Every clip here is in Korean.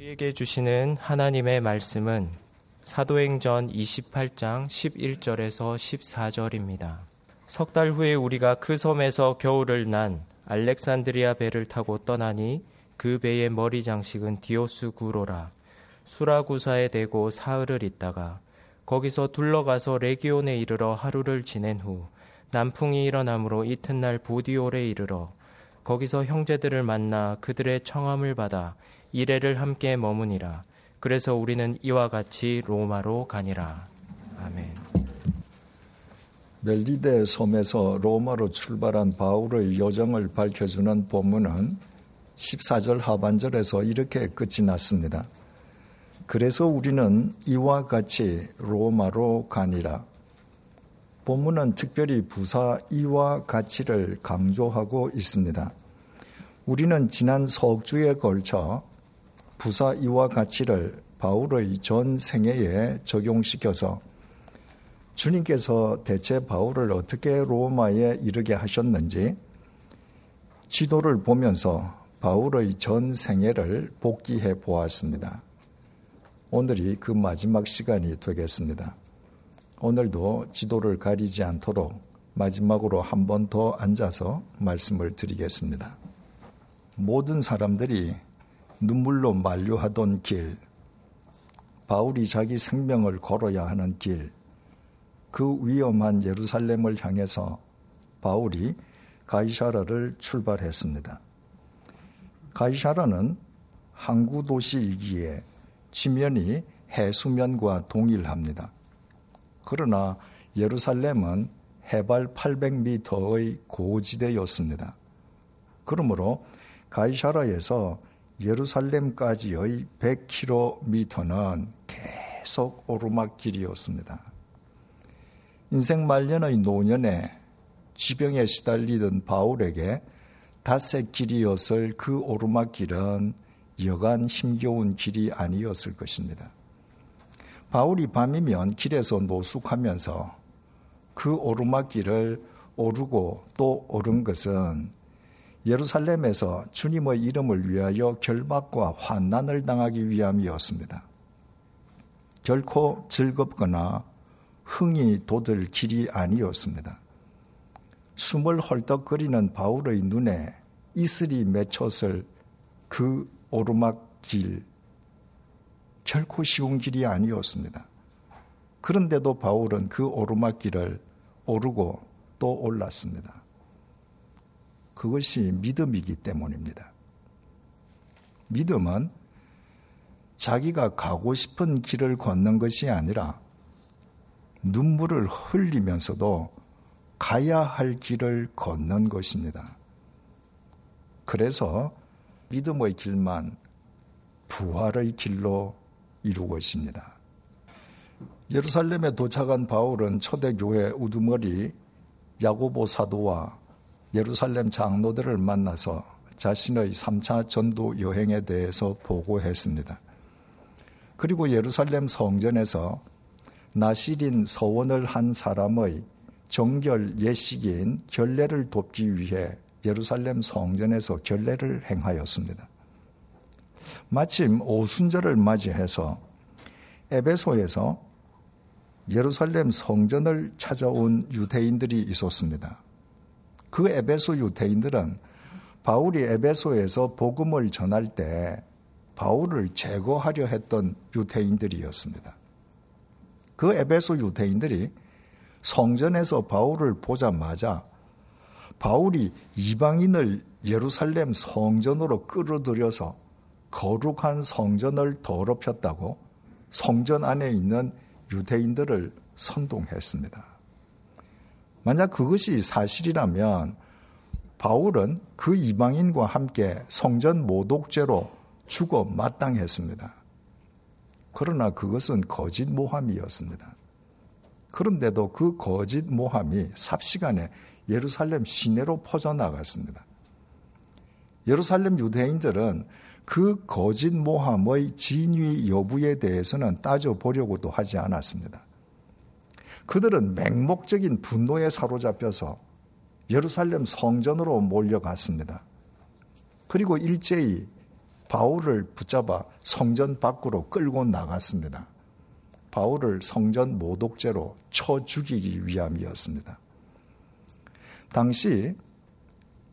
우리에게 주시는 하나님의 말씀은 사도행전 28장 11절에서 14절입니다. 석 달 후에 우리가 그 섬에서 겨울을 난 알렉산드리아 배를 타고 떠나니 그 배의 머리 장식은 디오스 구로라 수라구사에 대고 사흘을 있다가 거기서 둘러가서 레기온에 이르러 하루를 지낸 후 남풍이 일어나므로 이튿날 보디올에 이르러 거기서 형제들을 만나 그들의 청함을 받아 이래를 함께 머무니라. 그래서 우리는 이와 같이 로마로 가니라. 아멘. 멜디데 섬에서 로마로 출발한 바울의 여정을 밝혀주는 본문은 14절 하반절에서 이렇게 끝이 났습니다. 그래서 우리는 이와 같이 로마로 가니라. 본문은 특별히 부사 이와 같이를 강조하고 있습니다. 우리는 지난 석주에 걸쳐 부사 이와 같이를 바울의 전 생애에 적용시켜서 주님께서 대체 바울을 어떻게 로마에 이르게 하셨는지 지도를 보면서 바울의 전 생애를 복기해 보았습니다. 오늘이 그 마지막 시간이 되겠습니다. 오늘도 지도를 가리지 않도록 마지막으로 한 번 더 앉아서 말씀을 드리겠습니다. 모든 사람들이 눈물로 만류하던 길, 바울이 자기 생명을 걸어야 하는 길, 그 위험한 예루살렘을 향해서 바울이 가이샤라를 출발했습니다. 가이샤라는 항구 도시이기에 지면이 해수면과 동일합니다. 그러나 예루살렘은 해발 800m의 고지대였습니다. 그러므로 가이샤라에서 예루살렘까지의 100km는 계속 오르막길이었습니다. 인생 말년의 노년에 지병에 시달리던 바울에게 닷새 길이었을 그 오르막길은 여간 힘겨운 길이 아니었을 것입니다. 바울이 밤이면 길에서 노숙하면서 그 오르막길을 오르고 또 오른 것은 예루살렘에서 주님의 이름을 위하여 결박과 환난을 당하기 위함이었습니다. 결코 즐겁거나 흥이 돋을 길이 아니었습니다. 숨을 헐떡거리는 바울의 눈에 이슬이 맺혔을 그 오르막길, 결코 쉬운 길이 아니었습니다. 그런데도 바울은 그 오르막길을 오르고 또 올랐습니다. 그것이 믿음이기 때문입니다. 믿음은 자기가 가고 싶은 길을 걷는 것이 아니라 눈물을 흘리면서도 가야 할 길을 걷는 것입니다. 그래서 믿음의 길만 부활의 길로 이루고 있습니다. 예루살렘에 도착한 바울은 초대교회 우두머리 야고보 사도와 예루살렘 장로들을 만나서 자신의 3차 전도 여행에 대해서 보고했습니다. 그리고 예루살렘 성전에서 나시린 서원을 한 사람의 정결 예식인 결례를 돕기 위해 예루살렘 성전에서 결례를 행하였습니다. 마침 오순절을 맞이해서 에베소에서 예루살렘 성전을 찾아온 유대인들이 있었습니다. 그 에베소 유대인들은 바울이 에베소에서 복음을 전할 때 바울을 제거하려 했던 유대인들이었습니다. 그 에베소 유대인들이 성전에서 바울을 보자마자 바울이 이방인을 예루살렘 성전으로 끌어들여서 거룩한 성전을 더럽혔다고 성전 안에 있는 유대인들을 선동했습니다. 만약 그것이 사실이라면 바울은 그 이방인과 함께 성전 모독죄로 죽어 마땅했습니다. 그러나 그것은 거짓 모함이었습니다. 그런데도 그 거짓 모함이 삽시간에 예루살렘 시내로 퍼져나갔습니다. 예루살렘 유대인들은 그 거짓 모함의 진위 여부에 대해서는 따져보려고도 하지 않았습니다. 그들은 맹목적인 분노에 사로잡혀서 예루살렘 성전으로 몰려갔습니다. 그리고 일제히 바울을 붙잡아 성전 밖으로 끌고 나갔습니다. 바울을 성전 모독죄로 쳐 죽이기 위함이었습니다. 당시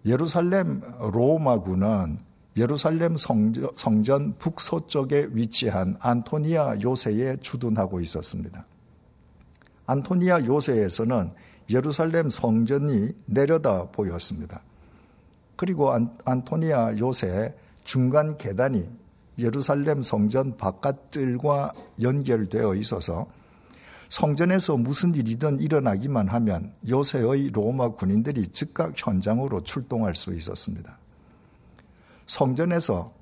예루살렘 로마군은 예루살렘 성전, 성전 북서쪽에 위치한 안토니아 요새에 주둔하고 있었습니다. 안토니아 요새에서는 예루살렘 성전이 내려다 보였습니다. 그리고 안, 안토니아 요새 중간 계단이 예루살렘 성전 바깥들과 연결되어 있어서 성전에서 무슨 일이든 일어나기만 하면 요새의 로마 군인들이 즉각 현장으로 출동할 수 있었습니다. 성전에서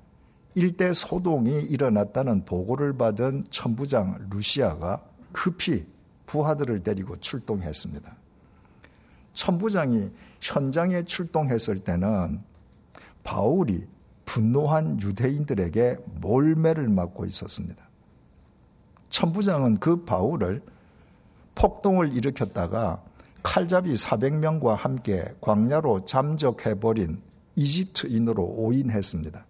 일대 소동이 일어났다는 보고를 받은 천부장 루시아가 급히 부하들을 데리고 출동했습니다. 천부장이 현장에 출동했을 때는 바울이 분노한 유대인들에게 몰매를 맞고 있었습니다. 천부장은 그 바울을 폭동을 일으켰다가 칼잡이 400명과 함께 광야로 잠적해버린 이집트인으로 오인했습니다.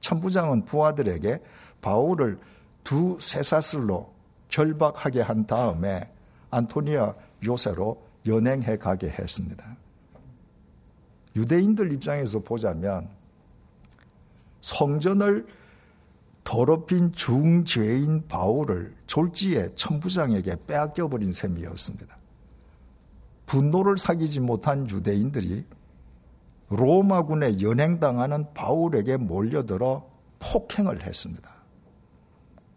천부장은 부하들에게 바울을 두 쇠사슬로 결박하게 한 다음에 안토니아 요새로 연행해 가게 했습니다. 유대인들 입장에서 보자면 성전을 더럽힌 중죄인 바울을 졸지에 천부장에게 빼앗겨 버린 셈이었습니다. 분노를 사귀지 못한 유대인들이 로마군에 연행당하는 바울에게 몰려들어 폭행을 했습니다.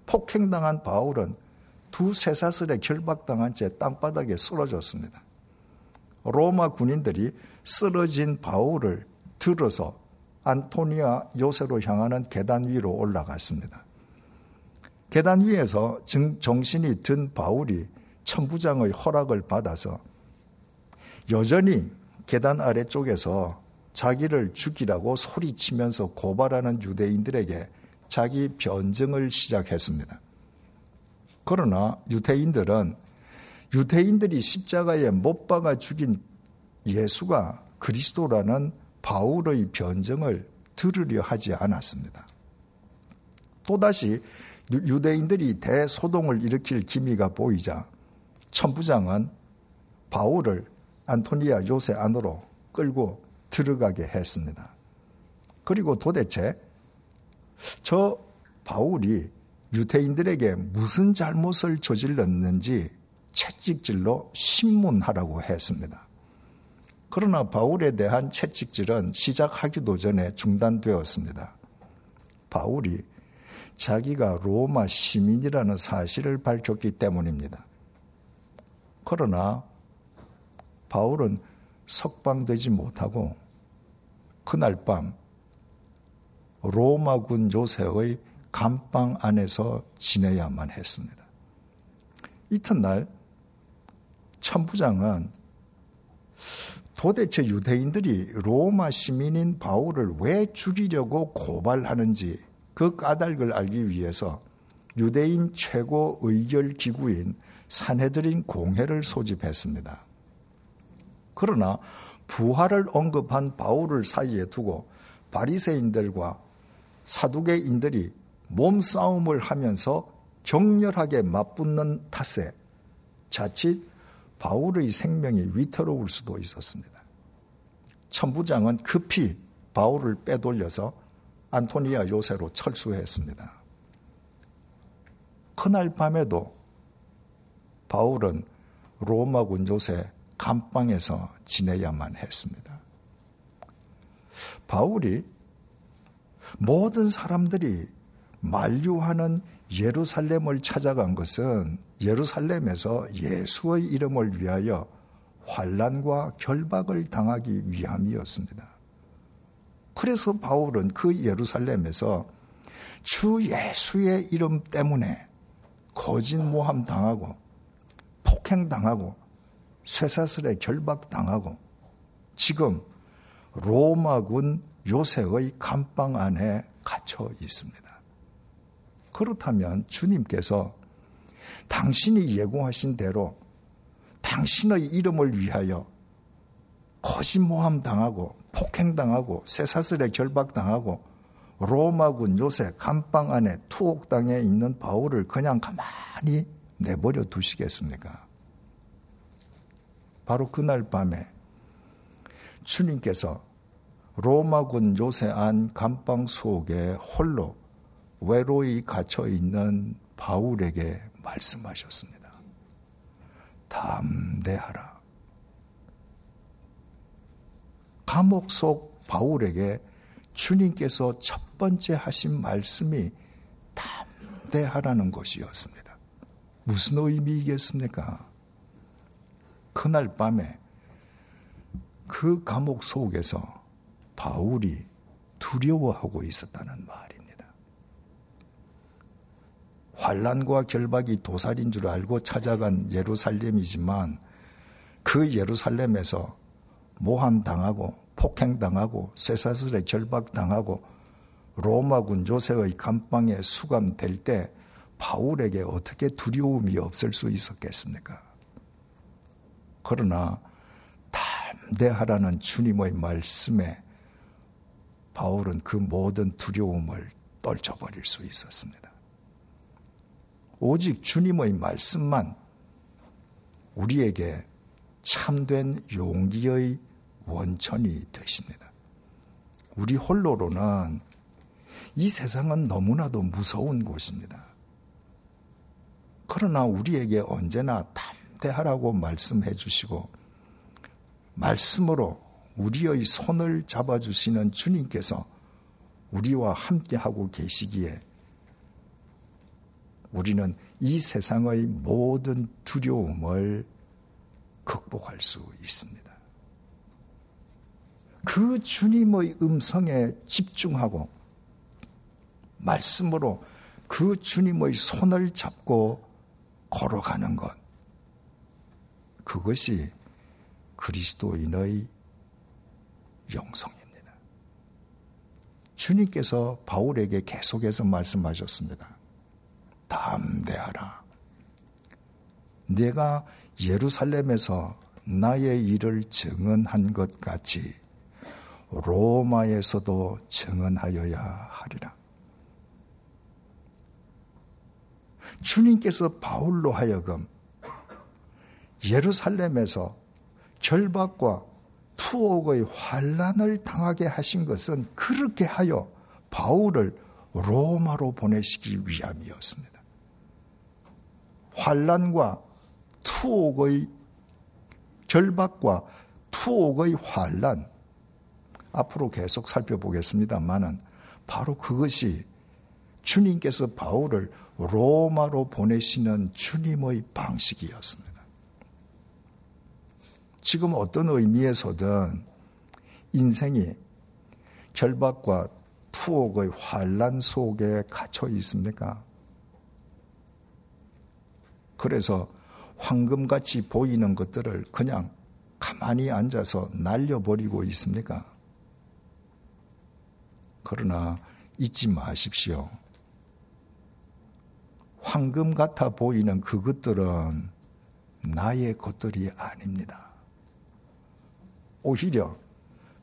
폭행당한 바울은 두 쇠사슬에 결박당한 채 땅바닥에 쓰러졌습니다. 로마 군인들이 쓰러진 바울을 들어서 안토니아 요새로 향하는 계단 위로 올라갔습니다. 계단 위에서 정신이 든 바울이 천부장의 허락을 받아서 여전히 계단 아래쪽에서 자기를 죽이라고 소리치면서 고발하는 유대인들에게 자기 변증을 시작했습니다. 그러나 유대인들은 유대인들이 십자가에 못 박아 죽인 예수가 그리스도라는 바울의 변증을 들으려 하지 않았습니다. 또다시 유대인들이 대소동을 일으킬 기미가 보이자 천부장은 바울을 안토니아 요새 안으로 끌고 들어가게 했습니다. 그리고 도대체 저 바울이 유대인들에게 무슨 잘못을 저질렀는지 채찍질로 신문하라고 했습니다. 그러나 바울에 대한 채찍질은 시작하기도 전에 중단되었습니다. 바울이 자기가 로마 시민이라는 사실을 밝혔기 때문입니다. 그러나 바울은 석방되지 못하고 그날 밤 로마군 요새의 감방 안에서 지내야만 했습니다. 이튿날 천부장은 도대체 유대인들이 로마 시민인 바울을 왜 죽이려고 고발하는지 그 까닭을 알기 위해서 유대인 최고 의결 기구인 산헤드린 공회를 소집했습니다. 그러나 부활을 언급한 바울을 사이에 두고 바리새인들과 사두개인들이 몸싸움을 하면서 격렬하게 맞붙는 탓에 자칫 바울의 생명이 위태로울 수도 있었습니다. 천부장은 급히 바울을 빼돌려서 안토니아 요새로 철수했습니다. 그날 밤에도 바울은 로마군 요새 감방에서 지내야만 했습니다. 바울이 모든 사람들이 만류하는 예루살렘을 찾아간 것은 예루살렘에서 예수의 이름을 위하여 환란과 결박을 당하기 위함이었습니다. 그래서 바울은 그 예루살렘에서 주 예수의 이름 때문에 거짓 모함 당하고 폭행 당하고 쇠사슬에 결박 당하고 지금 로마군 요새의 감방 안에 갇혀 있습니다. 그렇다면 주님께서 당신이 예고하신 대로 당신의 이름을 위하여 거짓모함 당하고 폭행당하고 쇠사슬에 결박당하고 로마군 요새 감방 안에 투옥당에 있는 바울을 그냥 가만히 내버려 두시겠습니까? 바로 그날 밤에 주님께서 로마군 요새 안 감방 속에 홀로 외로이 갇혀 있는 바울에게 말씀하셨습니다. 담대하라. 감옥 속 바울에게 주님께서 첫 번째 하신 말씀이 담대하라는 것이었습니다. 무슨 의미이겠습니까? 그날 밤에 그 감옥 속에서 바울이 두려워하고 있었다는 말입니다. 환란과 결박이 도살인 줄 알고 찾아간 예루살렘이지만 그 예루살렘에서 모함당하고 폭행당하고 쇠사슬에 결박당하고 로마군 조세의 감방에 수감될 때 바울에게 어떻게 두려움이 없을 수 있었겠습니까? 그러나 담대하라는 주님의 말씀에 바울은 그 모든 두려움을 떨쳐버릴 수 있었습니다. 오직 주님의 말씀만 우리에게 참된 용기의 원천이 되십니다. 우리 홀로로는 이 세상은 너무나도 무서운 곳입니다. 그러나 우리에게 언제나 담대하라고 말씀해 주시고 말씀으로 우리의 손을 잡아주시는 주님께서 우리와 함께하고 계시기에 우리는 이 세상의 모든 두려움을 극복할 수 있습니다. 그 주님의 음성에 집중하고 말씀으로 그 주님의 손을 잡고 걸어가는 것. 그것이 그리스도인의 영성입니다. 주님께서 바울에게 계속해서 말씀하셨습니다. 담대하라. 내가 예루살렘에서 나의 일을 증언한 것 같이 로마에서도 증언하여야 하리라. 주님께서 바울로 하여금 예루살렘에서 결박과 투옥의 환란을 당하게 하신 것은 그렇게 하여 바울을 로마로 보내시기 위함이었습니다. 환란과 투옥의 결박과 투옥의 환란 앞으로 계속 살펴보겠습니다만은 바로 그것이 주님께서 바울을 로마로 보내시는 주님의 방식이었습니다. 지금 어떤 의미에서든 인생이 결박과 투옥의 환란 속에 갇혀 있습니까? 그래서 황금같이 보이는 것들을 그냥 가만히 앉아서 날려버리고 있습니까? 그러나 잊지 마십시오. 황금 같아 보이는 그것들은 나의 것들이 아닙니다. 오히려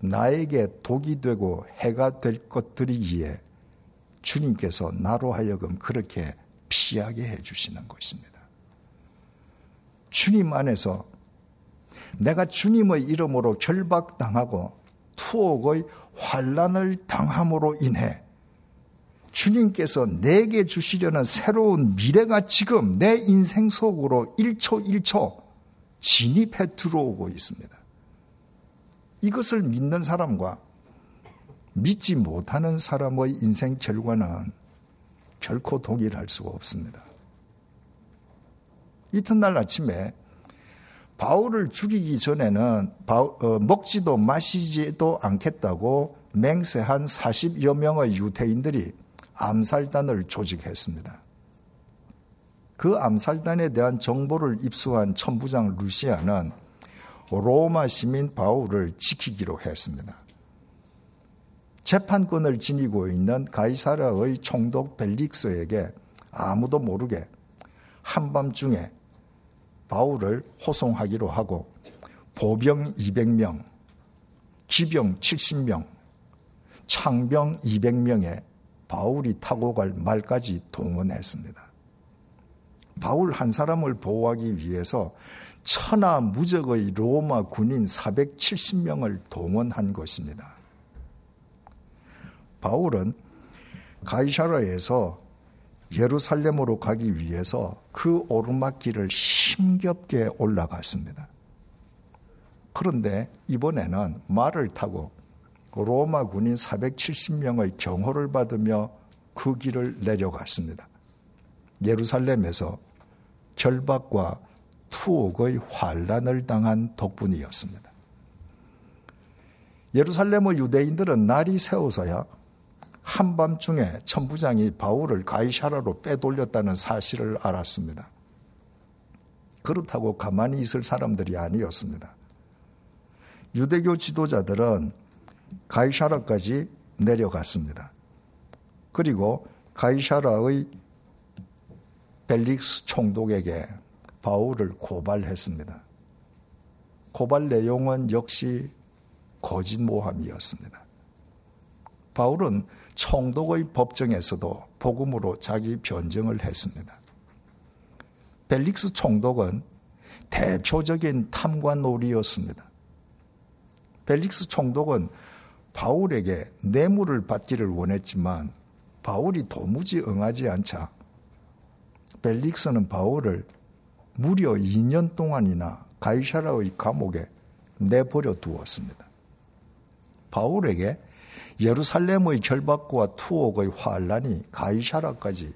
나에게 독이 되고 해가 될 것들이기에 주님께서 나로 하여금 그렇게 피하게 해주시는 것입니다. 주님 안에서 내가 주님의 이름으로 결박당하고 투옥의 환란을 당함으로 인해 주님께서 내게 주시려는 새로운 미래가 지금 내 인생 속으로 1초 1초 진입해 들어오고 있습니다. 이것을 믿는 사람과 믿지 못하는 사람의 인생 결과는 결코 동일할 수가 없습니다. 이튿날 아침에 바울을 죽이기 전에는 바울, 어, 먹지도 마시지도 않겠다고 맹세한 40여 명의 유태인들이 암살단을 조직했습니다. 그 암살단에 대한 정보를 입수한 천부장 루시아는 로마 시민 바울을 지키기로 했습니다. 재판권을 지니고 있는 가이사라의 총독 벨릭스에게 아무도 모르게 한밤중에 바울을 호송하기로 하고 보병 200명, 기병 70명, 창병 200명에 바울이 타고 갈 말까지 동원했습니다. 바울 한 사람을 보호하기 위해서 천하 무적의 로마 군인 470명을 동원한 것입니다. 바울은 가이사라에서 예루살렘으로 가기 위해서 그 오르막길을 힘겹게 올라갔습니다. 그런데 이번에는 말을 타고 로마 군인 470명의 경호를 받으며 그 길을 내려갔습니다. 예루살렘에서 결박과 투옥의 환란을 당한 덕분이었습니다. 예루살렘의 유대인들은 날이 새어서야 한밤중에 천부장이 바울을 가이샤라로 빼돌렸다는 사실을 알았습니다. 그렇다고 가만히 있을 사람들이 아니었습니다. 유대교 지도자들은 가이샤라까지 내려갔습니다. 그리고 가이샤라의 벨릭스 총독에게 바울을 고발했습니다. 고발 내용은 역시 거짓 모함이었습니다. 바울은 총독의 법정에서도 복음으로 자기 변증을 했습니다. 벨릭스 총독은 대표적인 탐관놀이였습니다. 벨릭스 총독은 바울에게 뇌물을 받기를 원했지만 바울이 도무지 응하지 않자 벨릭스는 바울을 무려 2년 동안이나 가이샤라의 감옥에 내버려 두었습니다. 바울에게 예루살렘의 결박과 투옥의 환란이 가이샤라까지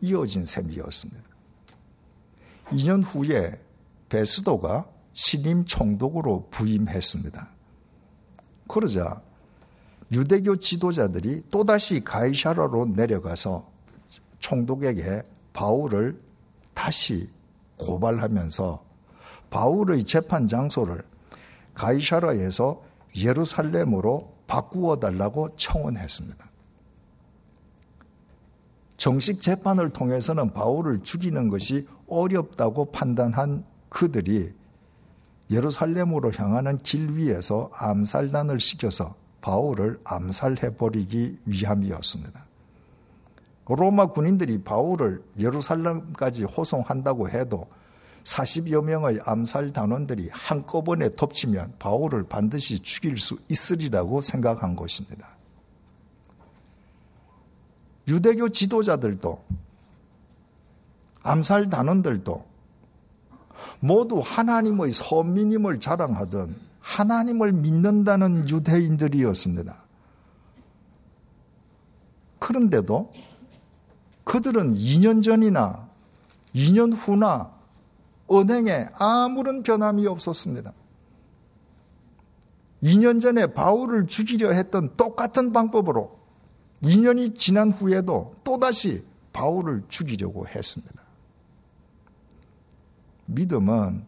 이어진 셈이었습니다. 2년 후에 베스도가 신임 총독으로 부임했습니다. 그러자 유대교 지도자들이 또다시 가이샤라로 내려가서 총독에게 바울을 다시 고발하면서 바울의 재판 장소를 가이샤라에서 예루살렘으로 바꾸어 달라고 청원했습니다. 정식 재판을 통해서는 바울을 죽이는 것이 어렵다고 판단한 그들이 예루살렘으로 향하는 길 위에서 암살단을 시켜서 바울을 암살해 버리기 위함이었습니다. 로마 군인들이 바울을 예루살렘까지 호송한다고 해도 40여 명의 암살 단원들이 한꺼번에 덮치면 바울을 반드시 죽일 수 있으리라고 생각한 것입니다. 유대교 지도자들도 암살 단원들도 모두 하나님의 선민임을 자랑하던 하나님을 믿는다는 유대인들이었습니다. 그런데도 그들은 2년 전이나 2년 후나 은행에 아무런 변함이 없었습니다. 2년 전에 바울을 죽이려 했던 똑같은 방법으로 2년이 지난 후에도 또다시 바울을 죽이려고 했습니다. 믿음은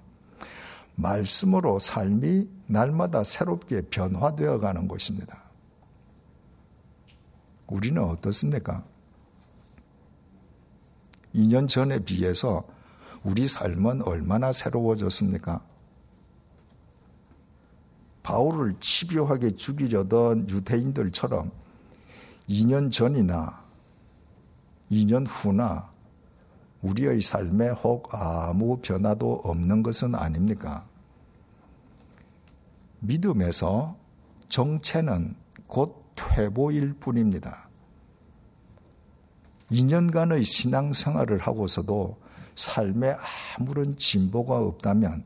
말씀으로 삶이 날마다 새롭게 변화되어 가는 것입니다. 우리는 어떻습니까? 2년 전에 비해서 우리 삶은 얼마나 새로워졌습니까? 바울을 집요하게 죽이려던 유대인들처럼 2년 전이나 2년 후나 우리의 삶에 혹 아무 변화도 없는 것은 아닙니까? 믿음에서 정체는 곧 퇴보일 뿐입니다. 2년간의 신앙생활을 하고서도 삶에 아무런 진보가 없다면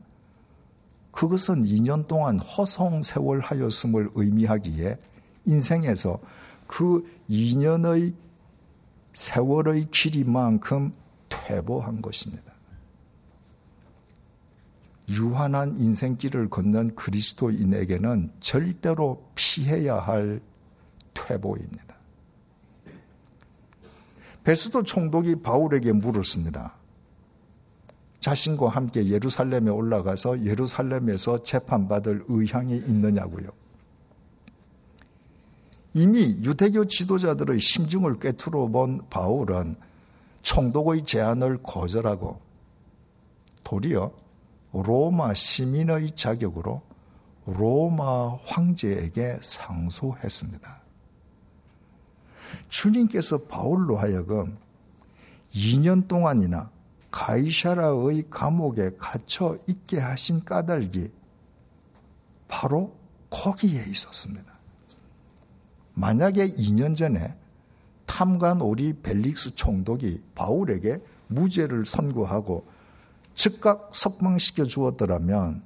그것은 2년 동안 허송 세월 하였음을 의미하기에 인생에서 그 2년의 세월의 길이만큼 퇴보한 것입니다. 유한한 인생길을 걷는 그리스도인에게는 절대로 피해야 할 퇴보입니다. 베스도 총독이 바울에게 물었습니다. 자신과 함께 예루살렘에 올라가서 예루살렘에서 재판받을 의향이 있느냐고요. 이미 유대교 지도자들의 심중을 꿰뚫어 본 바울은 총독의 제안을 거절하고 도리어 로마 시민의 자격으로 로마 황제에게 상소했습니다. 주님께서 바울로 하여금 2년 동안이나 가이샤라의 감옥에 갇혀 있게 하신 까닭이 바로 거기에 있었습니다. 만약에 2년 전에 탐관 오리 벨릭스 총독이 바울에게 무죄를 선고하고 즉각 석방시켜 주었더라면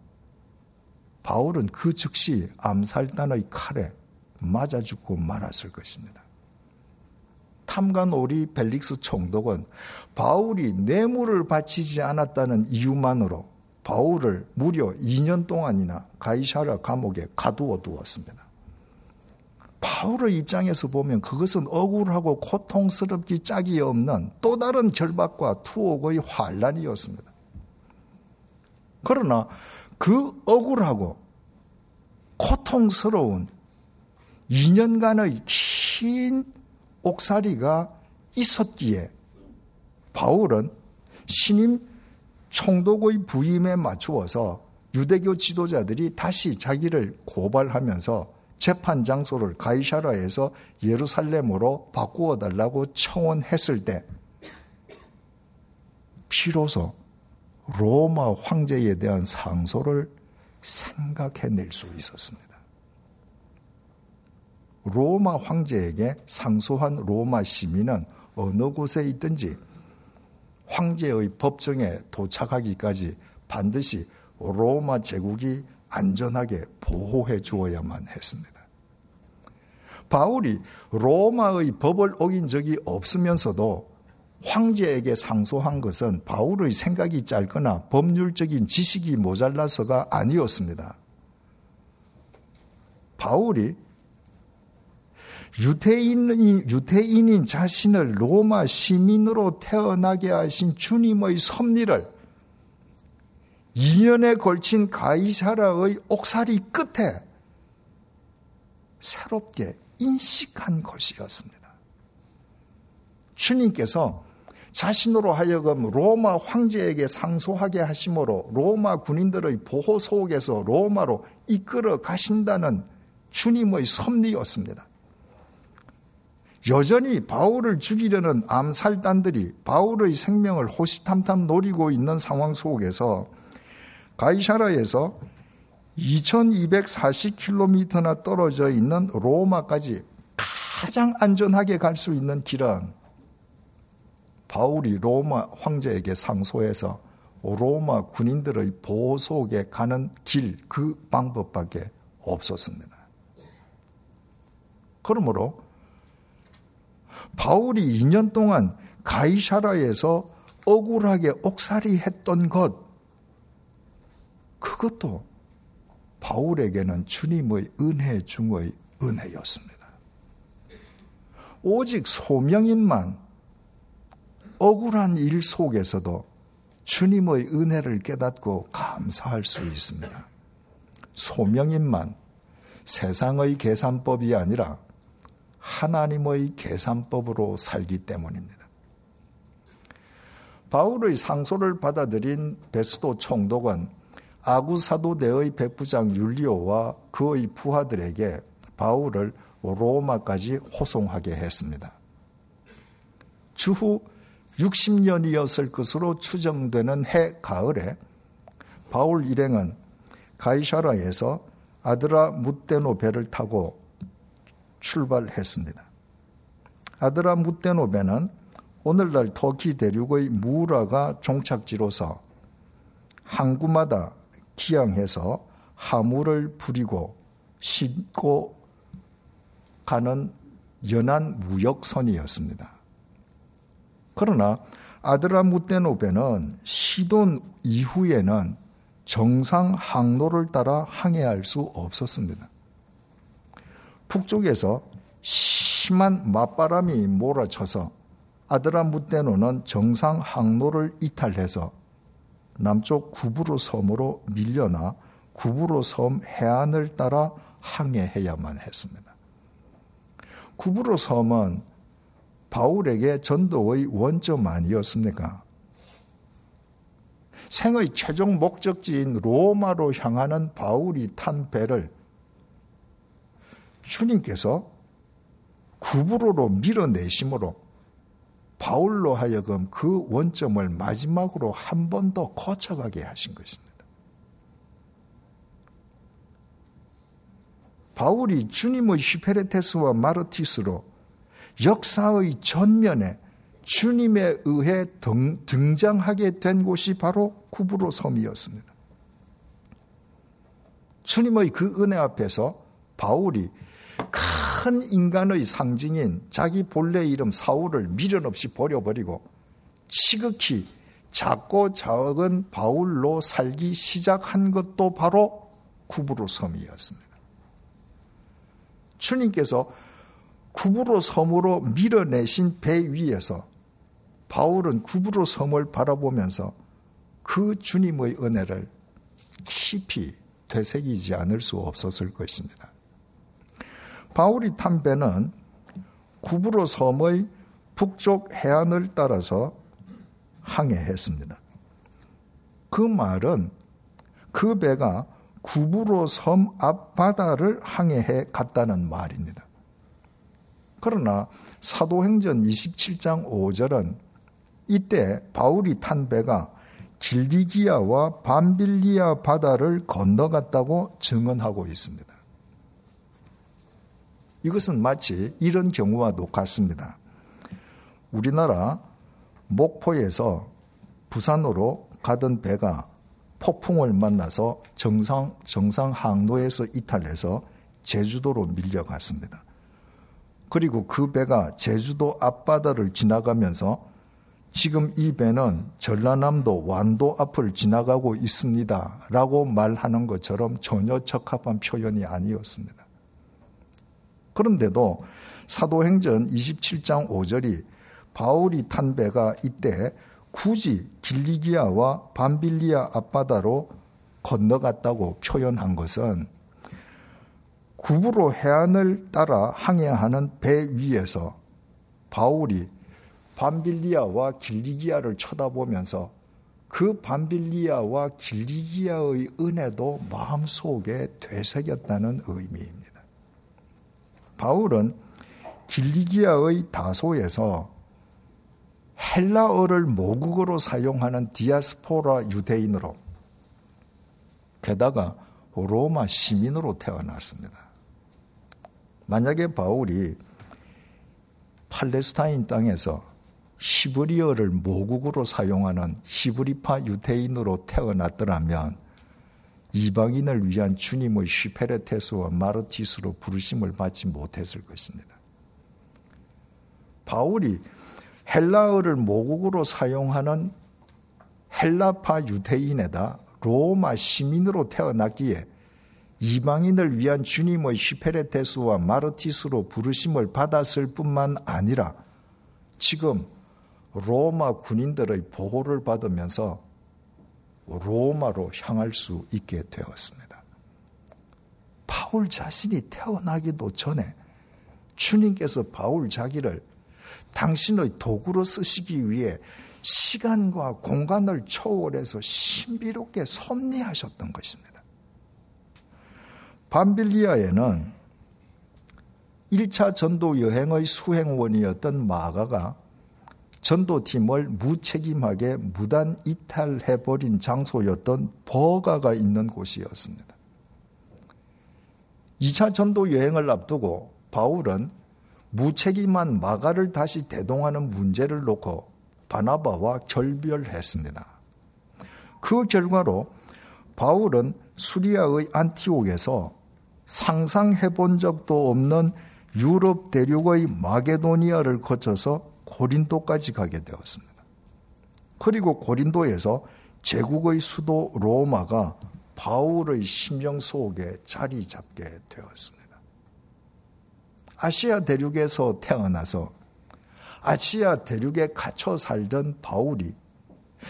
바울은 그 즉시 암살단의 칼에 맞아 죽고 말았을 것입니다. 탐관 오리 벨릭스 총독은 바울이 뇌물을 바치지 않았다는 이유만으로 바울을 무려 2년 동안이나 가이샤라 감옥에 가두어 두었습니다. 바울의 입장에서 보면 그것은 억울하고 고통스럽기 짝이 없는 또 다른 결박과 투옥의 환란이었습니다. 그러나 그 억울하고 고통스러운 2년간의 긴 옥살이가 있었기에 바울은 신임 총독의 부임에 맞추어서 유대교 지도자들이 다시 자기를 고발하면서 재판 장소를 가이샤라에서 예루살렘으로 바꾸어 달라고 청원했을 때 비로소 로마 황제에 대한 상소를 생각해낼 수 있었습니다. 로마 황제에게 상소한 로마 시민은 어느 곳에 있든지 황제의 법정에 도착하기까지 반드시 로마 제국이 안전하게 보호해 주어야만 했습니다. 바울이 로마의 법을 어긴 적이 없으면서도 황제에게 상소한 것은 바울의 생각이 짧거나 법률적인 지식이 모자라서가 아니었습니다. 바울이 유태인인, 유태인인 자신을 로마 시민으로 태어나게 하신 주님의 섭리를 2년에 걸친 가이사라의 옥살이 끝에 새롭게 인식한 것이었습니다. 주님께서 자신으로 하여금 로마 황제에게 상소하게 하심으로 로마 군인들의 보호 속에서 로마로 이끌어 가신다는 주님의 섭리였습니다. 여전히 바울을 죽이려는 암살단들이 바울의 생명을 호시탐탐 노리고 있는 상황 속에서 가이샤라에서 2240km나 떨어져 있는 로마까지 가장 안전하게 갈 수 있는 길은 바울이 로마 황제에게 상소해서 로마 군인들의 보호 속에 가는 길, 그 방법밖에 없었습니다. 그러므로 바울이 2년 동안 가이샤라에서 억울하게 옥살이 했던 것, 그것도 바울에게는 주님의 은혜 중의 은혜였습니다. 오직 소명인만 억울한 일 속에서도 주님의 은혜를 깨닫고 감사할 수 있습니다. 소명인만 세상의 계산법이 아니라 하나님의 계산법으로 살기 때문입니다. 바울의 상소를 받아들인 베스도 총독은 아구사도대의 백부장 율리오와 그의 부하들에게 바울을 로마까지 호송하게 했습니다. 주후 60년이었을 것으로 추정되는 해 가을에 바울 일행은 가이샤라에서 아드라 무테노 배를 타고 출발했습니다. 아드라 무테노 배는 오늘날 터키 대륙의 무라가 종착지로서 항구마다 기양해서 하물을 부리고 싣고 가는 연안 무역선이었습니다. 그러나 아드라 무테노베는 시돈 이후에는 정상 항로를 따라 항해할 수 없었습니다. 북쪽에서 심한 맞바람이 몰아쳐서 아드라무테노는 정상 항로를 이탈해서 남쪽 구부로 섬으로 밀려나 구부로 섬 해안을 따라 항해해야만 했습니다. 구부로 섬은 바울에게 전도의 원점 아니었습니까? 생의 최종 목적지인 로마로 향하는 바울이 탄 배를 주님께서 구부로로 밀어내심으로 바울로 하여금 그 원점을 마지막으로 한 번 더 거쳐가게 하신 것입니다. 바울이 주님의 슈페레테스와 마르티스로 역사의 전면에 주님에 의해 등, 등장하게 된 곳이 바로 구브로 섬이었습니다. 주님의 그 은혜 앞에서 바울이 큰 인간의 상징인 자기 본래 이름 사울을 미련 없이 버려버리고 지극히 작고 작은 바울로 살기 시작한 것도 바로 구브로 섬이었습니다. 주님께서 구브로 섬으로 밀어내신 배 위에서 바울은 구브로 섬을 바라보면서 그 주님의 은혜를 깊이 되새기지 않을 수 없었을 것입니다. 바울이 탄 배는 구브로 섬의 북쪽 해안을 따라서 항해했습니다. 그 말은 그 배가 구브로 섬 앞바다를 항해해 갔다는 말입니다. 그러나 사도행전 27장 5절은 이때 바울이 탄 배가 길리기아와 밤빌리아 바다를 건너갔다고 증언하고 있습니다. 이것은 마치 이런 경우와 똑같습니다. 우리나라 목포에서 부산으로 가던 배가 폭풍을 만나서 정상, 정상 항로에서 이탈해서 제주도로 밀려갔습니다. 그리고 그 배가 제주도 앞바다를 지나가면서 지금 이 배는 전라남도 완도 앞을 지나가고 있습니다. 라고 말하는 것처럼 전혀 적합한 표현이 아니었습니다. 그런데도 사도행전 27장 5절이 바울이 탄 배가 이때 굳이 길리기아와 밤빌리아 앞바다로 건너갔다고 표현한 것은 구부로 해안을 따라 항해하는 배 위에서 바울이 밤빌리아와 길리기아를 쳐다보면서 그 밤빌리아와 길리기아의 은혜도 마음속에 되새겼다는 의미입니다. 바울은 길리기아의 다소에서 헬라어를 모국어로 사용하는 디아스포라 유대인으로 게다가 로마 시민으로 태어났습니다. 만약에 바울이 팔레스타인 땅에서 히브리어를 모국어로 사용하는 히브리파 유대인으로 태어났더라면 이방인을 위한 주님의 시페레테스와 마르티스로 부르심을 받지 못했을 것입니다. 바울이 헬라어를 모국어로 사용하는 헬라파 유대인에다 로마 시민으로 태어났기에 이방인을 위한 주님의 시페레테스와 마르티스로 부르심을 받았을 뿐만 아니라 지금 로마 군인들의 보호를 받으면서 로마로 향할 수 있게 되었습니다. 바울 자신이 태어나기도 전에 주님께서 바울 자기를 당신의 도구로 쓰시기 위해 시간과 공간을 초월해서 신비롭게 섭리하셨던 것입니다. 밤빌리아에는 1차 전도 여행의 수행원이었던 마가가 전도팀을 무책임하게 무단 이탈해버린 장소였던 버가가 있는 곳이었습니다. 2차 전도 여행을 앞두고 바울은 무책임한 마가를 다시 대동하는 문제를 놓고 바나바와 결별했습니다. 그 결과로 바울은 수리아의 안티옥에서 상상해 본 적도 없는 유럽 대륙의 마게도니아를 거쳐서 고린도까지 가게 되었습니다. 그리고 고린도에서 제국의 수도 로마가 바울의 심령 속에 자리 잡게 되었습니다. 아시아 대륙에서 태어나서 아시아 대륙에 갇혀 살던 바울이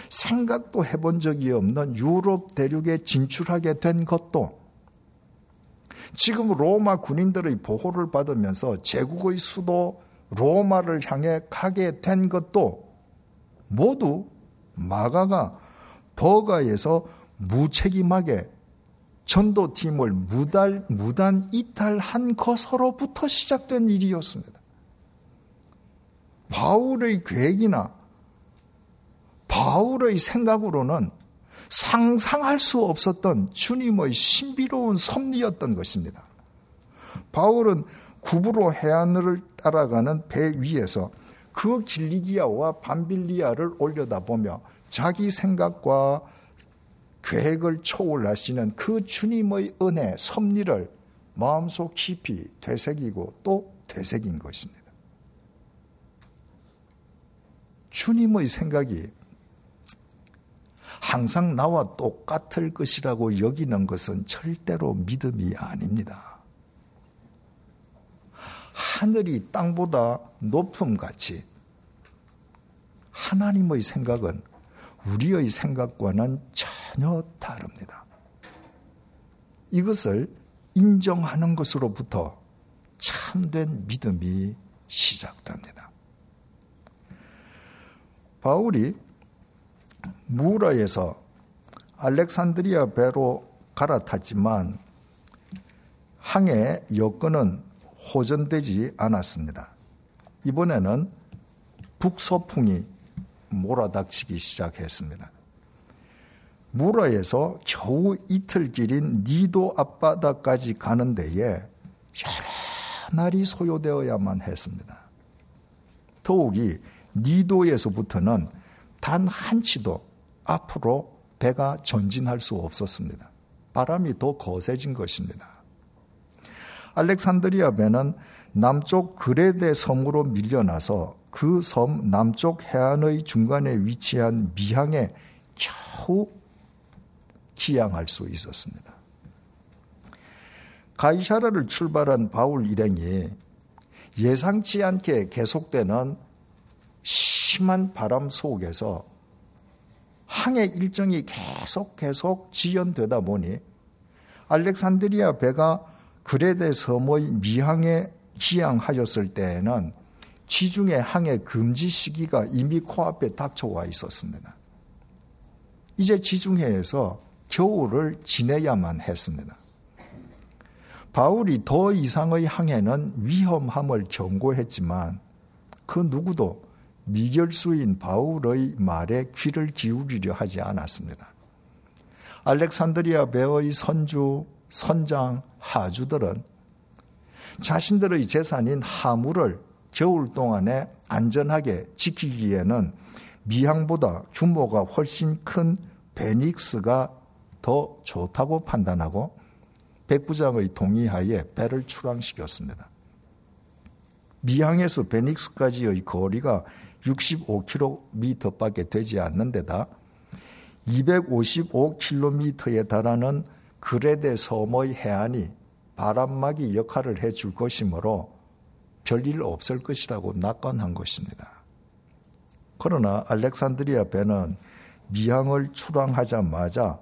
생각도 해본 적이 없는 유럽 대륙에 진출하게 된 것도 지금 로마 군인들의 보호를 받으면서 제국의 수도 로마를 향해 가게 된 것도 모두 마가가 버가에서 무책임하게 전도팀을 무달, 무단 이탈한 것으로부터 시작된 일이었습니다. 바울의 계획이나 바울의 생각으로는 상상할 수 없었던 주님의 신비로운 섭리였던 것입니다. 바울은 구부로 해안을 따라가는 배 위에서 그 길리기아와 밤빌리아를 올려다보며 자기 생각과 계획을 초월하시는 그 주님의 은혜, 섭리를 마음속 깊이 되새기고 또 되새긴 것입니다. 주님의 생각이 항상 나와 똑같을 것이라고 여기는 것은 절대로 믿음이 아닙니다. 하늘이 땅보다 높음 같이 하나님의 생각은 우리의 생각과는 전혀 다릅니다. 이것을 인정하는 것으로부터 참된 믿음이 시작됩니다. 바울이 무라에서 알렉산드리아 배로 갈아탔지만 항해 여건은 호전되지 않았습니다. 이번에는 북서풍이 몰아닥치기 시작했습니다. 무라에서 겨우 이틀 길인 니도 앞바다까지 가는 데에 여러 날이 소요되어야만 했습니다. 더욱이 니도에서부터는 단 한치도 앞으로 배가 전진할 수 없었습니다. 바람이 더 거세진 것입니다. 알렉산드리아 배는 남쪽 그레데 섬으로 밀려나서 그 섬 남쪽 해안의 중간에 위치한 미항에 겨우 기양할 수 있었습니다. 가이샤라를 출발한 바울 일행이 예상치 않게 계속되는 심한 바람 속에서 항해 일정이 계속 계속 지연되다 보니 알렉산드리아 배가 그레데 섬의 미항에 기항하였을 때에는 지중해 항해 금지 시기가 이미 코앞에 닥쳐와 있었습니다. 이제 지중해에서 겨울을 지내야만 했습니다. 바울이 더 이상의 항해는 위험함을 경고했지만 그 누구도 미결수인 바울의 말에 귀를 기울이려 하지 않았습니다. 알렉산드리아 배의 선주, 선장, 하주들은 자신들의 재산인 하물을 겨울 동안에 안전하게 지키기에는 미항보다 규모가 훨씬 큰 베닉스가 더 좋다고 판단하고 백부장의 동의하에 배를 출항시켰습니다. 미항에서 베닉스까지의 거리가 65km밖에 되지 않는 데다 255km에 달하는 그레데 섬의 해안이 바람막이 역할을 해 줄 것이므로 별일 없을 것이라고 낙관한 것입니다. 그러나 알렉산드리아 배는 미항을 출항하자마자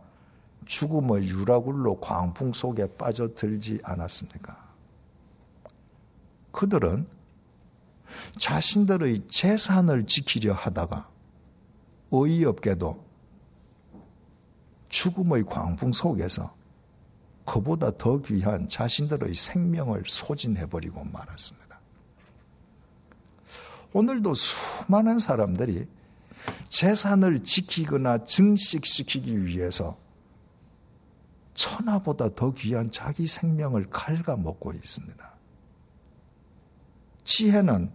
죽음의 유라굴로 광풍 속에 빠져들지 않았습니까? 그들은 자신들의 재산을 지키려 하다가 어이없게도 죽음의 광풍 속에서 그보다 더 귀한 자신들의 생명을 소진해버리고 말았습니다. 오늘도 수많은 사람들이 재산을 지키거나 증식시키기 위해서 천하보다 더 귀한 자기 생명을 갉아먹고 있습니다. 지혜는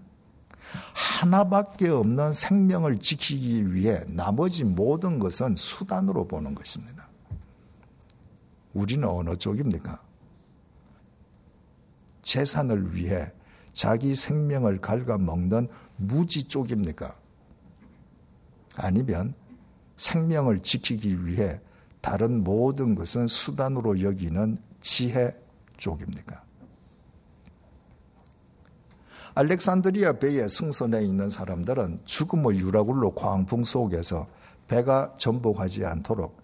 하나밖에 없는 생명을 지키기 위해 나머지 모든 것은 수단으로 보는 것입니다. 우리는 어느 쪽입니까? 재산을 위해 자기 생명을 갉아먹는 무지 쪽입니까? 아니면 생명을 지키기 위해 다른 모든 것은 수단으로 여기는 지혜 쪽입니까? 알렉산드리아 배에 승선해 있는 사람들은 죽음의 유라굴로 광풍 속에서 배가 전복하지 않도록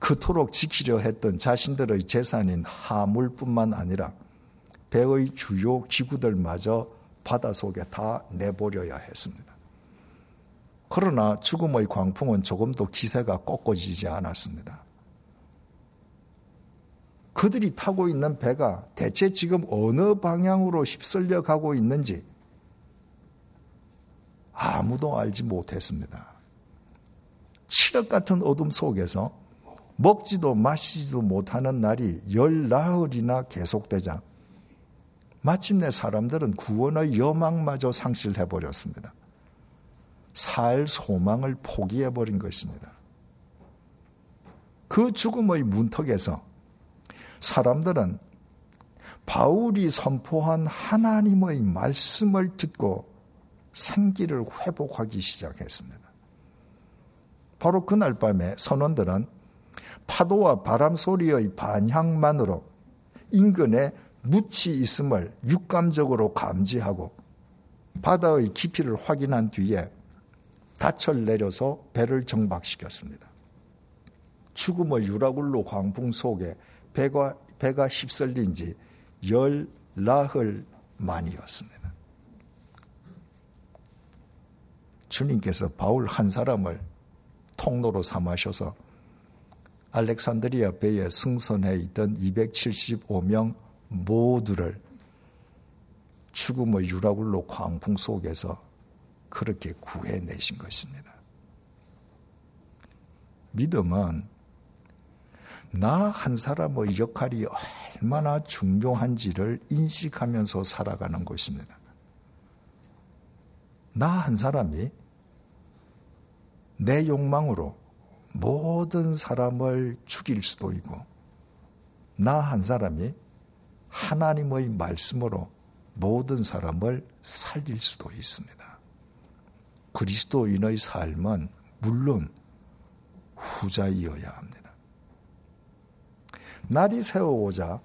그토록 지키려 했던 자신들의 재산인 하물뿐만 아니라 배의 주요 기구들마저 바다 속에 다 내버려야 했습니다. 그러나 죽음의 광풍은 조금도 기세가 꺾어지지 않았습니다. 그들이 타고 있는 배가 대체 지금 어느 방향으로 휩쓸려 가고 있는지 아무도 알지 못했습니다. 칠흑 같은 어둠 속에서 먹지도 마시지도 못하는 날이 열 나흘이나 계속되자 마침내 사람들은 구원의 여망마저 상실해 버렸습니다. 살 소망을 포기해 버린 것입니다. 그 죽음의 문턱에서 사람들은 바울이 선포한 하나님의 말씀을 듣고 생기를 회복하기 시작했습니다. 바로 그날 밤에 선원들은 파도와 바람 소리의 반향만으로 인근에 묻이 있음을 육감적으로 감지하고 바다의 깊이를 확인한 뒤에 닻을 내려서 배를 정박시켰습니다. 죽음의 유라굴로 광풍 속에 배가, 배가 휩쓸린 지 열 나흘 만이었습니다. 주님께서 바울 한 사람을 통로로 삼으셔서 알렉산드리아 배에 승선해 있던 275명 모두를 죽음의 유라굴로 광풍 속에서 그렇게 구해내신 것입니다. 믿음은 나 한 사람의 역할이 얼마나 중요한지를 인식하면서 살아가는 것입니다. 나 한 사람이 내 욕망으로 모든 사람을 죽일 수도 있고, 나 한 사람이 하나님의 말씀으로 모든 사람을 살릴 수도 있습니다. 그리스도인의 삶은 물론 후자이어야 합니다. 날이 새어오자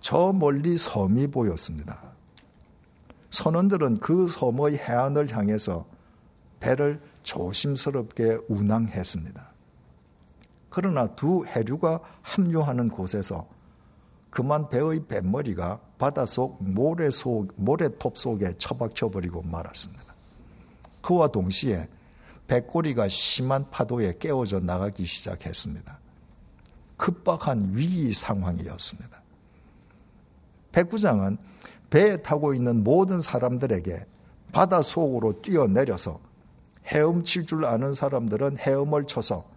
저 멀리 섬이 보였습니다. 선원들은 그 섬의 해안을 향해서 배를 조심스럽게 운항했습니다. 그러나 두 해류가 합류하는 곳에서 그만 배의 뱃머리가 바닷속 모래 속, 모래톱 속에 처박혀 버리고 말았습니다. 그와 동시에 배꼬리가 심한 파도에 깨어져 나가기 시작했습니다. 급박한 위기 상황이었습니다. 백부장은 배에 타고 있는 모든 사람들에게 바다 속으로 뛰어내려서 헤엄칠 줄 아는 사람들은 헤엄을 쳐서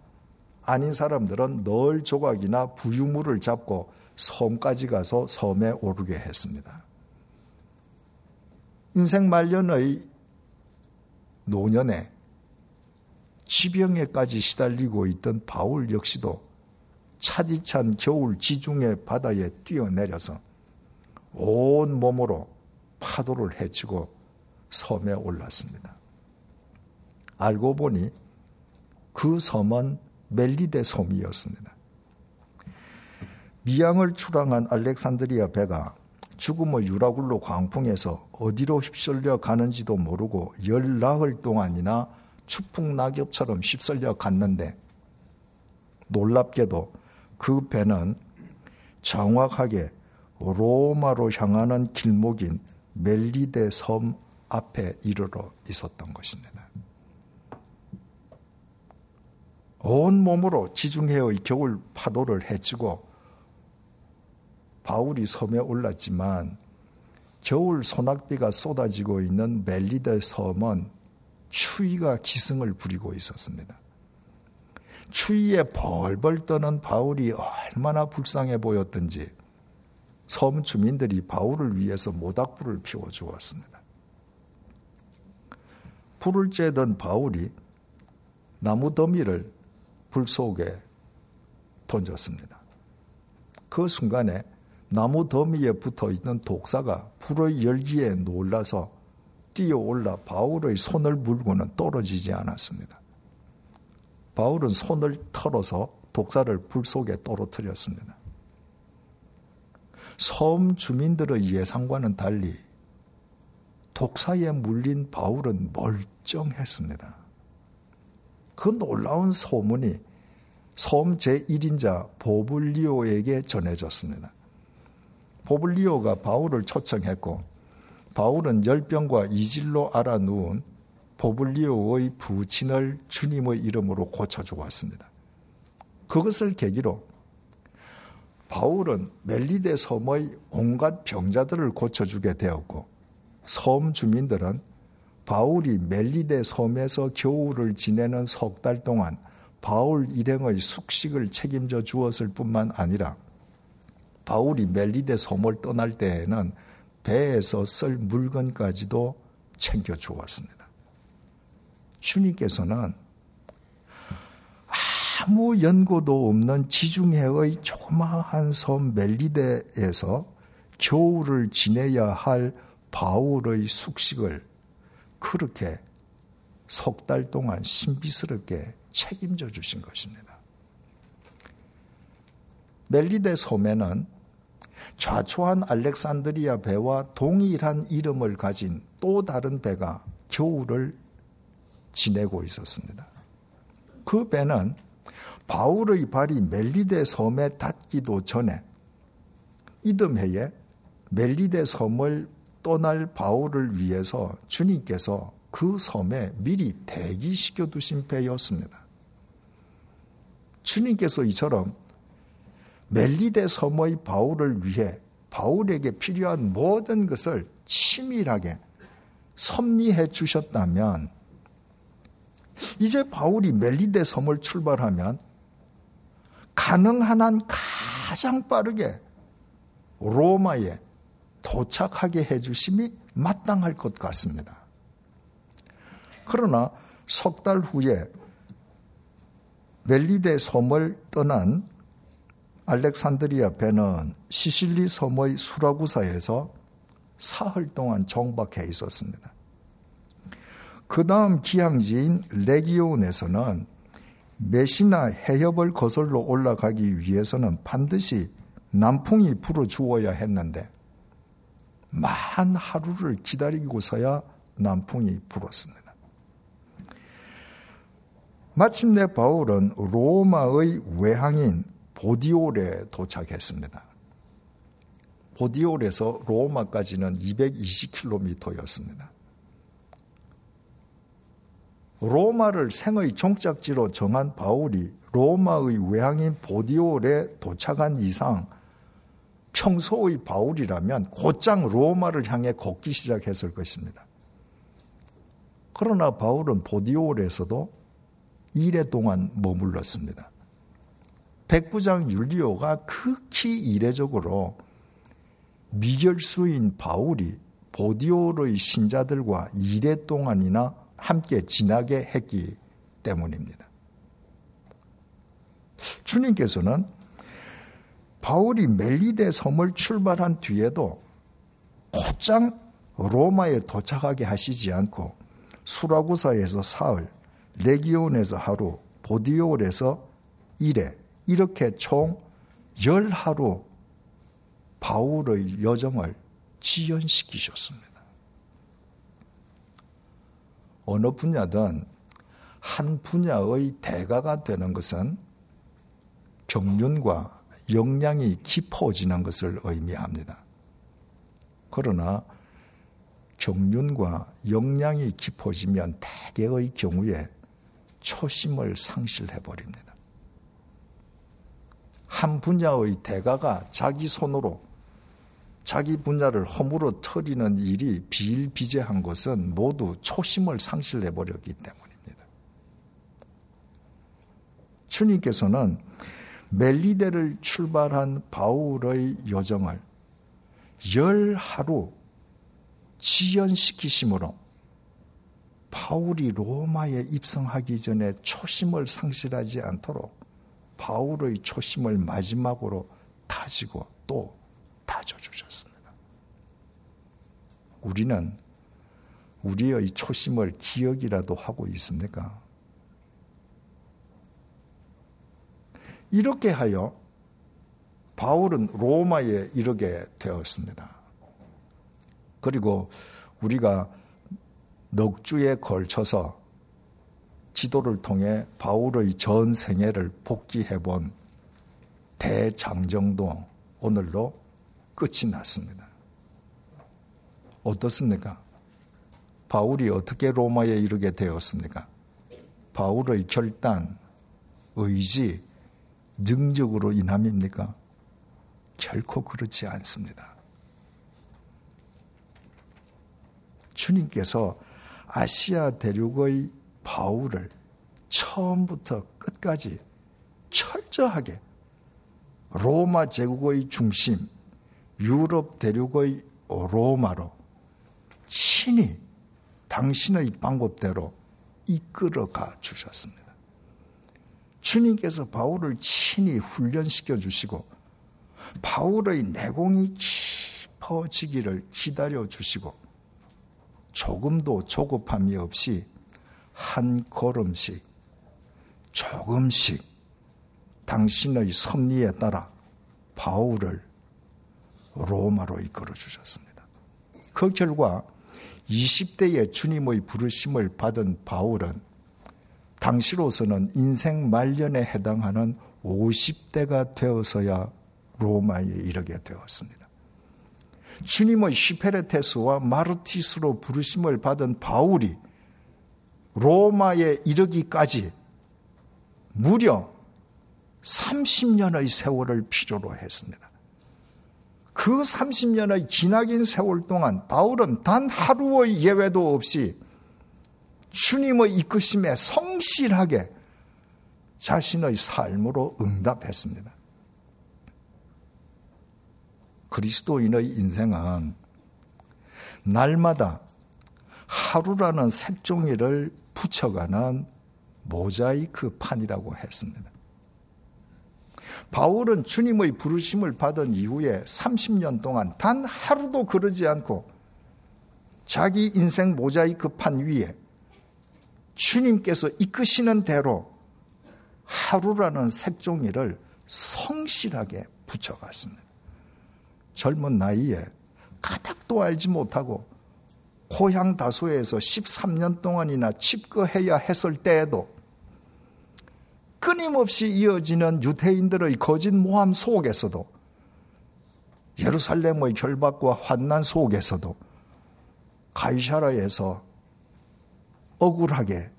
아닌 사람들은 널 조각이나 부유물을 잡고 섬까지 가서 섬에 오르게 했습니다. 인생 말년의 노년에 지병에까지 시달리고 있던 바울 역시도 차디찬 겨울 지중해 바다에 뛰어내려서 온 몸으로 파도를 헤치고 섬에 올랐습니다. 알고 보니 그 섬은 멜리데 섬이었습니다. 미양을 출항한 알렉산드리아 배가 죽음의 유라굴로 광풍에서 어디로 휩쓸려 가는지도 모르고 열 나흘 동안이나 추풍 낙엽처럼 휩쓸려 갔는데 놀랍게도 그 배는 정확하게 로마로 향하는 길목인 멜리데 섬 앞에 이르러 있었던 것입니다. 온 몸으로 지중해의 겨울 파도를 헤치고 바울이 섬에 올랐지만 겨울 소낙비가 쏟아지고 있는 멜리데 섬은 추위가 기승을 부리고 있었습니다. 추위에 벌벌 떠는 바울이 얼마나 불쌍해 보였던지 섬 주민들이 바울을 위해서 모닥불을 피워 주었습니다. 불을 쬐던 바울이 나무 더미를 불 속에 던졌습니다. 그 순간에 나무 더미에 붙어 있는 독사가 불의 열기에 놀라서 뛰어올라 바울의 손을 물고는 떨어지지 않았습니다. 바울은 손을 털어서 독사를 불 속에 떨어뜨렸습니다. 섬 주민들의 예상과는 달리 독사에 물린 바울은 멀쩡했습니다. 그 놀라운 소문이 섬 제1인자 보블리오에게 전해졌습니다. 보블리오가 바울을 초청했고 바울은 열병과 이질로 알아 누운 보블리오의 부친을 주님의 이름으로 고쳐주었습니다. 그것을 계기로 바울은 멜리데 섬의 온갖 병자들을 고쳐주게 되었고 섬 주민들은 바울이 멜리데 섬에서 겨울을 지내는 석 달 동안 바울 일행의 숙식을 책임져 주었을 뿐만 아니라 바울이 멜리데 섬을 떠날 때에는 배에서 쓸 물건까지도 챙겨 주었습니다. 주님께서는 아무 연고도 없는 지중해의 조마한 섬 멜리데에서 겨울을 지내야 할 바울의 숙식을 그렇게 석 달 동안 신비스럽게 책임져 주신 것입니다. 멜리데 섬에는 좌초한 알렉산드리아 배와 동일한 이름을 가진 또 다른 배가 겨울을 지내고 있었습니다. 그 배는 바울의 발이 멜리데 섬에 닿기도 전에 이듬해에 멜리데 섬을 떠날 바울을 위해서 주님께서 그 섬에 미리 대기시켜 두신 배였습니다. 주님께서 이처럼 멜리데 섬의 바울을 위해 바울에게 필요한 모든 것을 치밀하게 섭리해 주셨다면 이제 바울이 멜리데 섬을 출발하면 가능한 한 가장 빠르게 로마에 도착하게 해주심이 마땅할 것 같습니다. 그러나 석 달 후에 멜리데 섬을 떠난 알렉산드리아 배는 시실리 섬의 수라구사에서 사흘 동안 정박해 있었습니다. 그 다음 기항지인 레기온에서는 메시나 해협을 거슬러 올라가기 위해서는 반드시 남풍이 불어 주어야 했는데 만 하루를 기다리고서야 남풍이 불었습니다. 마침내 바울은 로마의 외항인 보디올에 도착했습니다. 보디올에서 로마까지는 220km였습니다. 로마를 생의 종착지로 정한 바울이 로마의 외항인 보디올에 도착한 이상 평소의 바울이라면 곧장 로마를 향해 걷기 시작했을 것입니다. 그러나 바울은 보디올에서도 1회 동안 머물렀습니다. 백부장 율리오가 극히 이례적으로 미결수인 바울이 보디올의 신자들과 2회 동안이나 함께 지나게 했기 때문입니다. 주님께서는 바울이 멜리데 섬을 출발한 뒤에도 곧장 로마에 도착하게 하시지 않고 수라구사에서 사흘, 레기온에서 하루, 보디올에서 일해 이렇게 총 열하루 바울의 여정을 지연시키셨습니다. 어느 분야든 한 분야의 대가가 되는 것은 경륜과 역량이 깊어지는 것을 의미합니다. 그러나 경륜과 역량이 깊어지면 대개의 경우에 초심을 상실해 버립니다. 한 분야의 대가가 자기 손으로 자기 분야를 허물어 털이는 일이 비일비재한 것은 모두 초심을 상실해 버렸기 때문입니다. 주님께서는 멜리데를 출발한 바울의 여정을 열 하루 지연시키심으로 바울이 로마에 입성하기 전에 초심을 상실하지 않도록 바울의 초심을 마지막으로 다지고 또 다져주셨습니다. 우리는 우리의 초심을 기억이라도 하고 있습니까? 이렇게 하여 바울은 로마에 이르게 되었습니다. 그리고 우리가 넉 주에 걸쳐서 지도를 통해 바울의 전 생애를 복기해 본 대장정도 오늘로 끝이 났습니다. 어떻습니까? 바울이 어떻게 로마에 이르게 되었습니까? 바울의 결단, 의지, 능력으로 인함입니까? 결코 그렇지 않습니다. 주님께서 아시아 대륙의 바울을 처음부터 끝까지 철저하게 로마 제국의 중심, 유럽 대륙의 로마로 친히 당신의 방법대로 이끌어가 주셨습니다. 주님께서 바울을 친히 훈련시켜 주시고 바울의 내공이 깊어지기를 기다려 주시고 조금도 조급함이 없이 한 걸음씩 조금씩 당신의 섭리에 따라 바울을 로마로 이끌어 주셨습니다. 그 결과 20대에 주님의 부르심을 받은 바울은 당시로서는 인생 말년에 해당하는 50대가 되어서야 로마에 이르게 되었습니다. 주님의 시페레테스와 마르티스로 부르심을 받은 바울이 로마에 이르기까지 무려 30년의 세월을 필요로 했습니다. 그 30년의 기나긴 세월 동안 바울은 단 하루의 예외도 없이 주님의 이끄심에 성실하게 자신의 삶으로 응답했습니다. 그리스도인의 인생은 날마다 하루라는 색종이를 붙여가는 모자이크 판이라고 했습니다. 바울은 주님의 부르심을 받은 이후에 30년 동안 단 하루도 그러지 않고 자기 인생 모자이크 판 위에 주님께서 이끄시는 대로 하루라는 색종이를 성실하게 붙여갔습니다. 젊은 나이에 가닥도 알지 못하고 고향 다소에서 13년 동안이나 칩거해야 했을 때에도 끊임없이 이어지는 유대인들의 거짓 모함 속에서도 예루살렘의 결박과 환난 속에서도 가이샤라에서 억울하게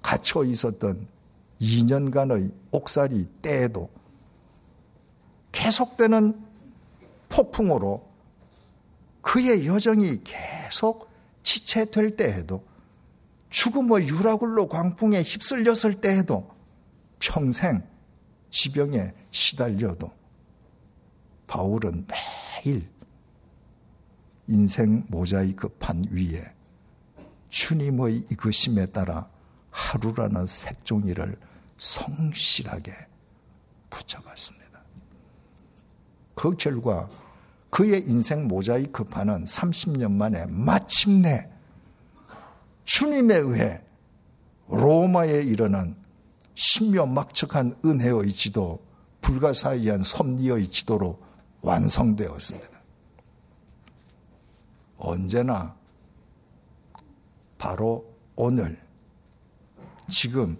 갇혀 있었던 2년간의 옥살이 때에도 계속되는 폭풍으로 그의 여정이 계속 지체될 때에도 죽음의 유라굴로 광풍에 휩쓸렸을 때에도 평생 지병에 시달려도 바울은 매일 인생 모자이크 판 위에 주님의 이끄심에 따라 하루라는 색종이를 성실하게 붙여갔습니다. 그 결과 그의 인생 모자이크 판은 30년 만에 마침내 주님에 의해 로마에 이르는 신묘막측한 은혜의 지도, 불가사의한 섭리의 지도로 완성되었습니다. 언제나 바로 오늘, 지금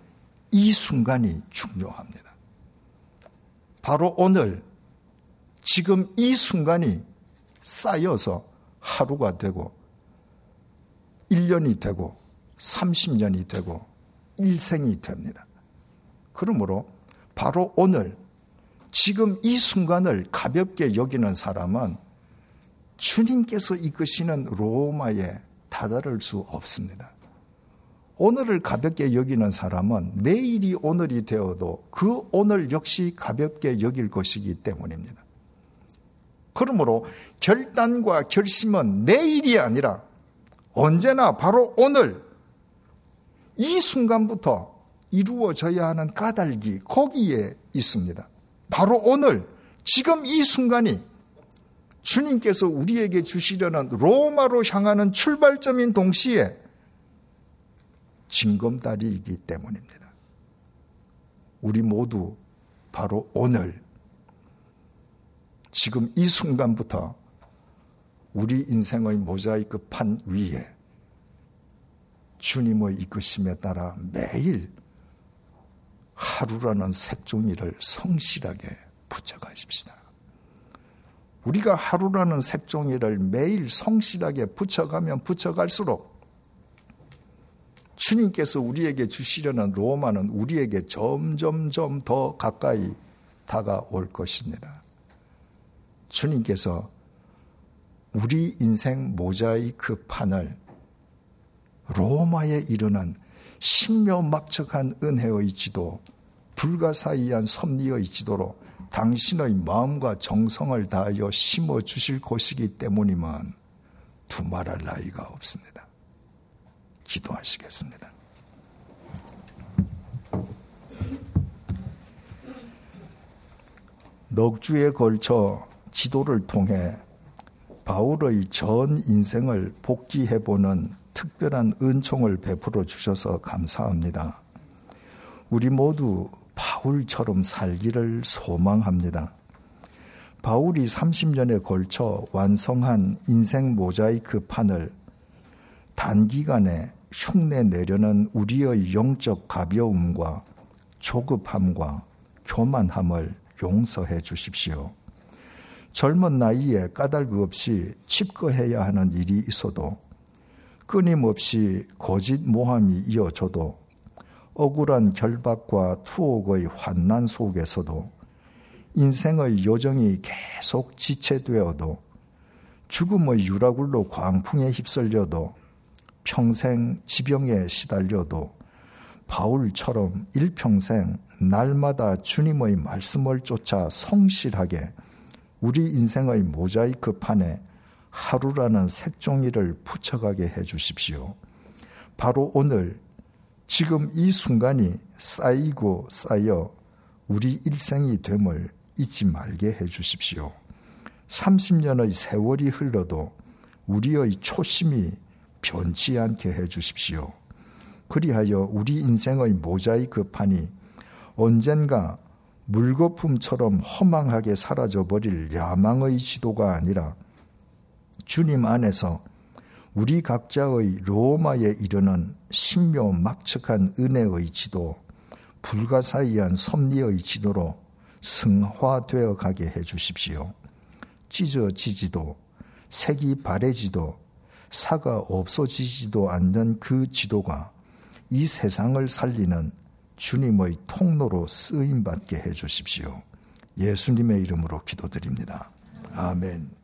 이 순간이 중요합니다. 바로 오늘, 지금 이 순간이 쌓여서 하루가 되고 1년이 되고 30년이 되고 일생이 됩니다. 그러므로 바로 오늘 지금 이 순간을 가볍게 여기는 사람은 주님께서 이끄시는 로마에 다다를 수 없습니다. 오늘을 가볍게 여기는 사람은 내일이 오늘이 되어도 그 오늘 역시 가볍게 여길 것이기 때문입니다. 그러므로 결단과 결심은 내일이 아니라 언제나 바로 오늘 이 순간부터 이루어져야 하는 까닭이 거기에 있습니다. 바로 오늘 지금 이 순간이 주님께서 우리에게 주시려는 로마로 향하는 출발점인 동시에 징검다리이기 때문입니다. 우리 모두 바로 오늘 지금 이 순간부터 우리 인생의 모자이크 판 위에 주님의 이끄심에 따라 매일 하루라는 색종이를 성실하게 붙여가십시다. 우리가 하루라는 색종이를 매일 성실하게 붙여가면 붙여갈수록 주님께서 우리에게 주시려는 로마는 우리에게 점점점 더 가까이 다가올 것입니다. 주님께서 우리 인생 모자이크 판을 로마에 이르는 신묘막측한 은혜의 지도, 불가사의한 섭리의 지도로 당신의 마음과 정성을 다하여 심어 주실 것이기 때문이면 두말할 나위가 없습니다. 기도하시겠습니다. 넉 주에 걸쳐 지도를 통해 바울의 전 인생을 복귀해보는 특별한 은총을 베풀어 주셔서 감사합니다. 우리 모두 바울처럼 살기를 소망합니다. 바울이 30년에 걸쳐 완성한 인생 모자이크 판을 단기간에 흉내 내려는 우리의 영적 가벼움과 조급함과 교만함을 용서해 주십시오. 젊은 나이에 까닭 없이 칩거해야 하는 일이 있어도 끊임없이 거짓 모함이 이어져도 억울한 결박과 투옥의 환난 속에서도 인생의 요정이 계속 지체되어도 죽음의 유라굴로 광풍에 휩쓸려도 평생 지병에 시달려도 바울처럼 일평생 날마다 주님의 말씀을 쫓아 성실하게 우리 인생의 모자이크 판에 하루라는 색종이를 붙여가게 해 주십시오. 바로 오늘 지금 이 순간이 쌓이고 쌓여 우리 일생이 됨을 잊지 말게 해 주십시오. 30년의 세월이 흘러도 우리의 초심이 변치 않게 해 주십시오. 그리하여 우리 인생의 모자이크 판이 언젠가 물거품처럼 허망하게 사라져 버릴 야망의 지도가 아니라 주님 안에서 우리 각자의 로마에 이르는 신묘 막측한 은혜의 지도, 불가사의한 섭리의 지도로 승화되어 가게 해 주십시오. 찢어지지도, 색이 바래지도, 사가 없어지지도 않는 그 지도가 이 세상을 살리는 주님의 통로로 쓰임받게 해 주십시오. 예수님의 이름으로 기도드립니다. 아멘.